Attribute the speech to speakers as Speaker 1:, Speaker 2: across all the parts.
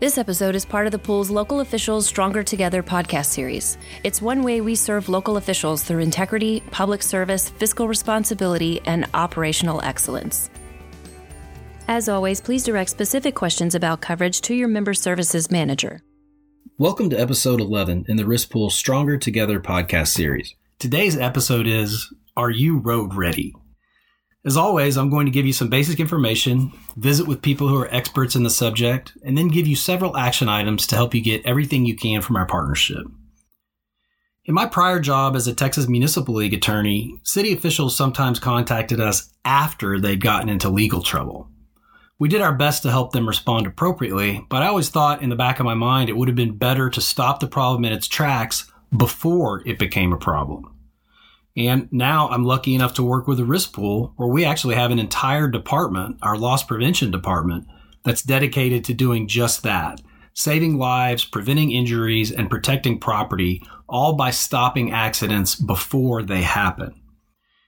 Speaker 1: This episode is part of the pool's Local Officials Stronger Together podcast series. It's one way we serve local officials through integrity, public service, fiscal responsibility, and operational excellence. As always, please direct specific questions about coverage to your member services manager.
Speaker 2: Welcome to episode 11 in the Risk Pool Stronger Together podcast series. Today's episode is Are You Road Ready? As always, I'm going to give you some basic information, visit with people who are experts in the subject, and then give you several action items to help you get everything you can from our partnership. In my prior job as a Texas Municipal League attorney, city officials sometimes contacted us after they'd gotten into legal trouble. We did our best to help them respond appropriately, but I always thought in the back of my mind it would have been better to stop the problem in its tracks before it became a problem. And now I'm lucky enough to work with a risk pool where we actually have an entire department, our loss prevention department, that's dedicated to doing just that saving lives, preventing injuries, and protecting property, all by stopping accidents before they happen.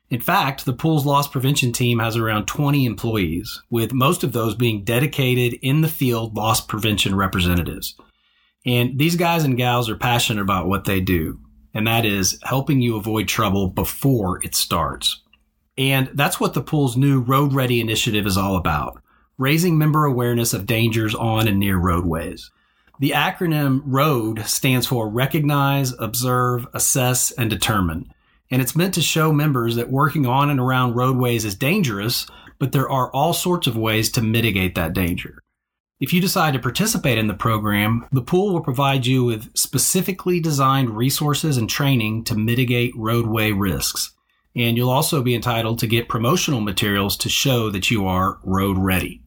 Speaker 2: In fact, the pool's loss prevention team has around 20 employees, with most of those being dedicated in the field loss prevention representatives. And these guys and gals are passionate about what they do and that is helping you avoid trouble before it starts. And that's what the pool's new Road Ready initiative is all about raising member awareness of dangers on and near roadways. The acronym ROAD stands for Recognize, Observe, Assess, and Determine. And it's meant to show members that working on and around roadways is dangerous, but there are all sorts of ways to mitigate that danger. If you decide to participate in the program, the pool will provide you with specifically designed resources and training to mitigate roadway risks. And you'll also be entitled to get promotional materials to show that you are road ready.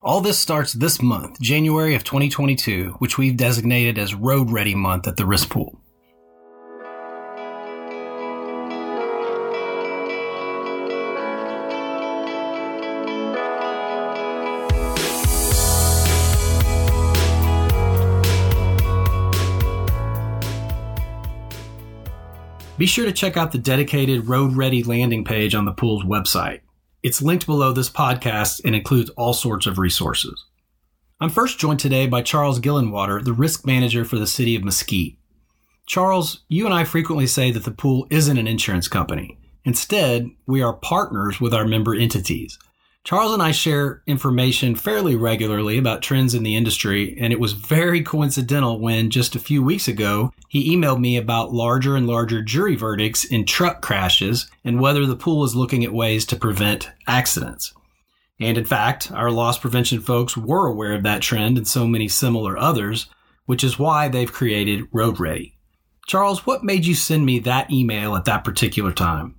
Speaker 2: All this starts this month, January of 2022, which we've designated as Road Ready Month at the Risk Pool. Be sure to check out the dedicated Road Ready landing page on the pool's website. It's linked below this podcast and includes all sorts of resources. I'm first joined today by Charles Gillenwater, the risk manager for the city of Mesquite. Charles, you and I frequently say that the pool isn't an insurance company. Instead, we are partners with our member entities. Charles and I share information fairly regularly about trends in the industry, and it was very coincidental when just a few weeks ago he emailed me about larger and larger jury verdicts in truck crashes and whether the pool is looking at ways to prevent accidents. And in fact, our loss prevention folks were aware of that trend and so many similar others, which is why they've created Road Ready. Charles, what made you send me that email at that particular time?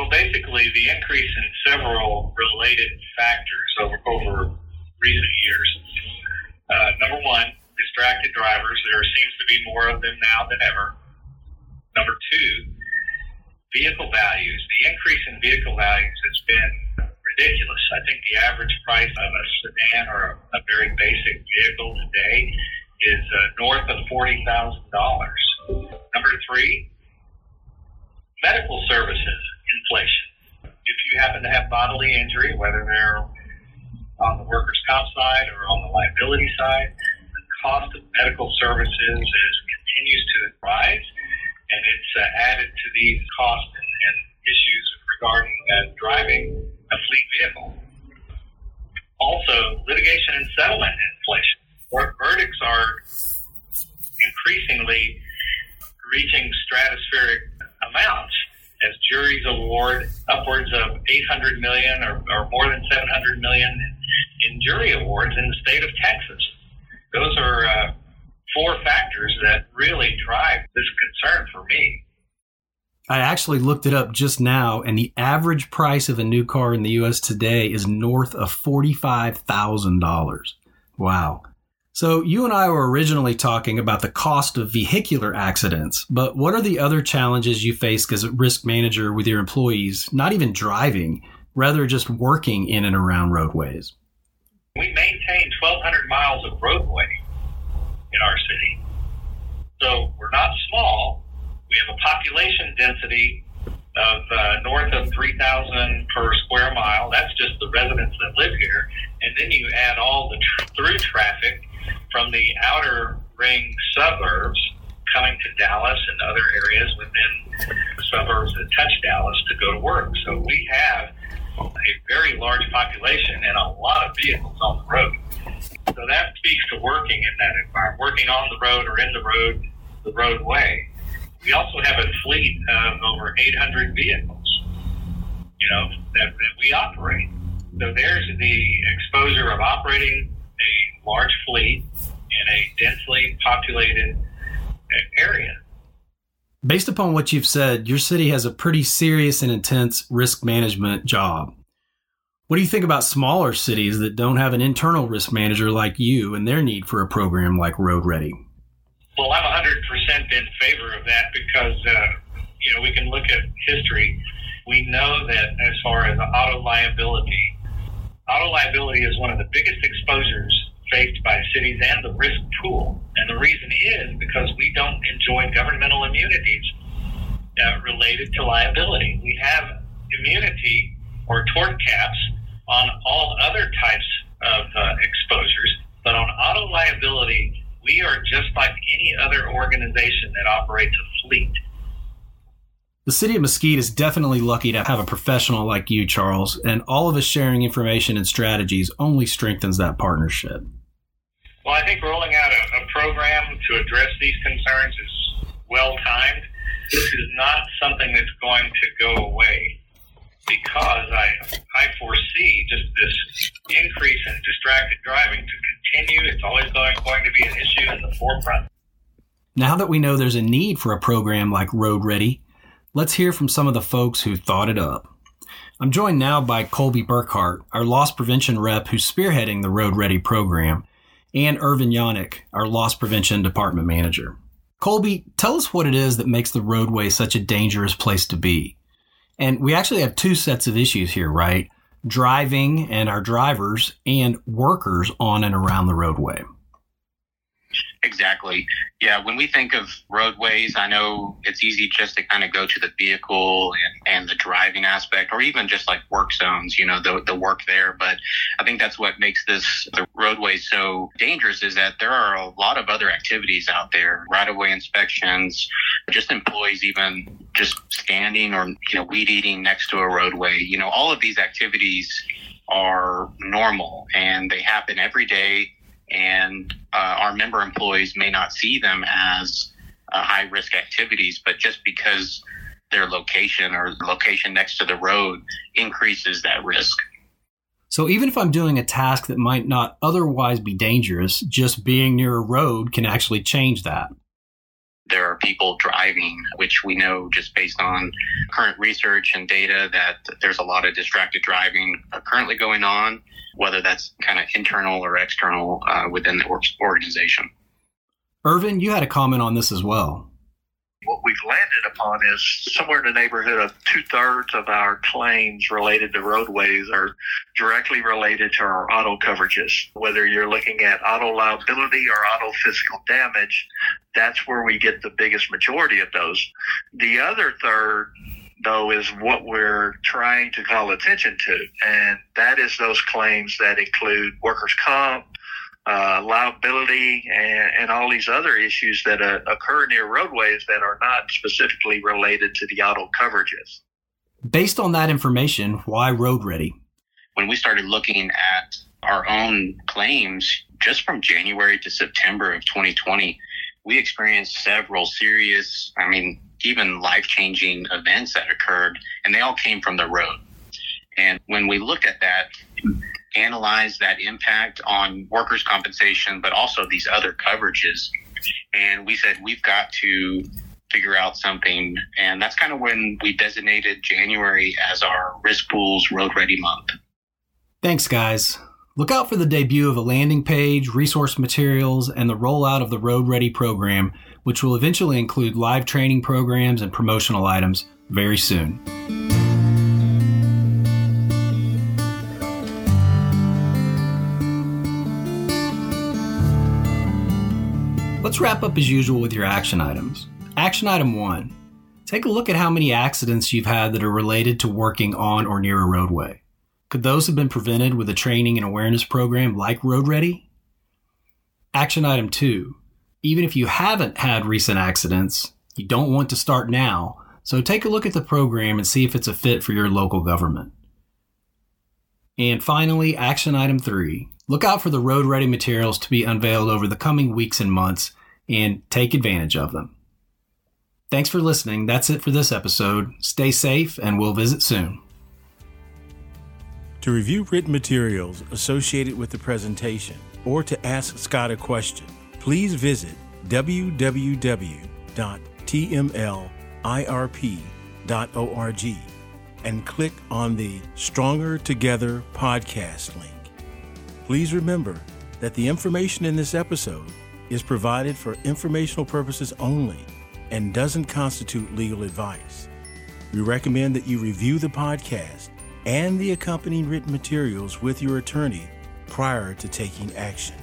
Speaker 3: Well, basically, the increase in several related factors over, over recent years. Uh, number one, distracted drivers. There seems to be more of them now than ever. Number two, vehicle values. The increase in vehicle values has been ridiculous. I think the average price of a sedan or a, a very basic vehicle today is uh, north of $40,000. Number three, medical services inflation. If you happen to have bodily injury, whether they're on the workers' comp side or on the liability side, the cost of medical services is continues to rise, and it's uh, added to these costs million or, or more than 700 million in jury awards in the state of Texas. Those are uh, four factors that really drive this concern for me.
Speaker 2: I actually looked it up just now, and the average price of a new car in the U.S. today is north of $45,000. Wow. So, you and I were originally talking about the cost of vehicular accidents, but what are the other challenges you face as a risk manager with your employees, not even driving, rather just working in and around roadways?
Speaker 3: We maintain 1,200 miles of roadway in our city. So, we're not small. We have a population density of uh, north of 3,000 per square mile. That's just the residents that live here. And then you add all the tr- through traffic from the outer ring suburbs coming to Dallas and other areas within the suburbs that touch Dallas to go to work. So we have a very large population and a lot of vehicles on the road. So that speaks to working in that environment, working on the road or in the road, the roadway. We also have a fleet of over 800 vehicles, you know, that, that we operate. So there's the exposure of operating a large fleet in a densely populated uh, area.
Speaker 2: Based upon what you've said, your city has a pretty serious and intense risk management job. What do you think about smaller cities that don't have an internal risk manager like you and their need for a program like Road Ready?
Speaker 3: Well, I'm 100% in favor of that because, uh, you know, we can look at history. We know that as far as auto liability, auto liability is one of the biggest exposures faced by cities and the risk pool. And the reason is because we don't enjoy governmental immunities uh, related to liability. We have immunity or tort caps on all other types of uh, exposures, but on auto liability, we are just like any other organization that operates a fleet.
Speaker 2: The city of Mesquite is definitely lucky to have a professional like you, Charles, and all of us sharing information and strategies only strengthens that partnership.
Speaker 3: Well, I think rolling out a, a program to address these concerns is well timed. This is not something that's going to go away because I I foresee just this increase in distracted driving to continue. It's always going, going to be an issue in the forefront.
Speaker 2: Now that we know there's a need for a program like Road Ready, let's hear from some of the folks who thought it up. I'm joined now by Colby Burkhart, our loss prevention rep who's spearheading the Road Ready program, and Irvin Yannick, our loss prevention department manager. Colby, tell us what it is that makes the roadway such a dangerous place to be. And we actually have two sets of issues here, right? Driving and our drivers and workers on and around the roadway.
Speaker 4: Exactly. Yeah, when we think of roadways, I know it's easy just to kind of go to the vehicle and, and the driving aspect, or even just like work zones, you know, the, the work there. But I think that's what makes this the roadway so dangerous is that there are a lot of other activities out there, right of way inspections, just employees even just standing or, you know, weed eating next to a roadway. You know, all of these activities are normal and they happen every day and uh, our member employees may not see them as uh, high risk activities, but just because their location or location next to the road increases that risk.
Speaker 2: So even if I'm doing a task that might not otherwise be dangerous, just being near a road can actually change that.
Speaker 4: There are people driving, which we know just based on current research and data that there's a lot of distracted driving currently going on whether that's kind of internal or external uh, within the organization.
Speaker 2: Irvin, you had a comment on this as well.
Speaker 5: What we've landed upon is somewhere in the neighborhood of two thirds of our claims related to roadways are directly related to our auto coverages. Whether you're looking at auto liability or auto physical damage, that's where we get the biggest majority of those. The other third though, is what we're trying to call attention to. And that is those claims that include workers' comp, uh, liability, and, and, all these other issues that uh, occur near roadways that are not specifically related to the auto coverages.
Speaker 2: Based on that information, why Road Ready?
Speaker 4: When we started looking at our own claims, just from January to September of 2020, we experienced several serious, I mean, even life changing events that occurred, and they all came from the road. And when we looked at that, analyzed that impact on workers' compensation, but also these other coverages, and we said we've got to figure out something. And that's kind of when we designated January as our risk pools road ready month.
Speaker 2: Thanks, guys. Look out for the debut of a landing page, resource materials, and the rollout of the Road Ready program, which will eventually include live training programs and promotional items very soon. Let's wrap up as usual with your action items. Action item one Take a look at how many accidents you've had that are related to working on or near a roadway. Could those have been prevented with a training and awareness program like Road Ready? Action item two. Even if you haven't had recent accidents, you don't want to start now, so take a look at the program and see if it's a fit for your local government. And finally, action item three. Look out for the road ready materials to be unveiled over the coming weeks and months and take advantage of them. Thanks for listening. That's it for this episode. Stay safe and we'll visit soon.
Speaker 6: To review written materials associated with the presentation or to ask Scott a question, please visit www.tmlirp.org and click on the Stronger Together podcast link. Please remember that the information in this episode is provided for informational purposes only and doesn't constitute legal advice. We recommend that you review the podcast and the accompanying written materials with your attorney prior to taking action.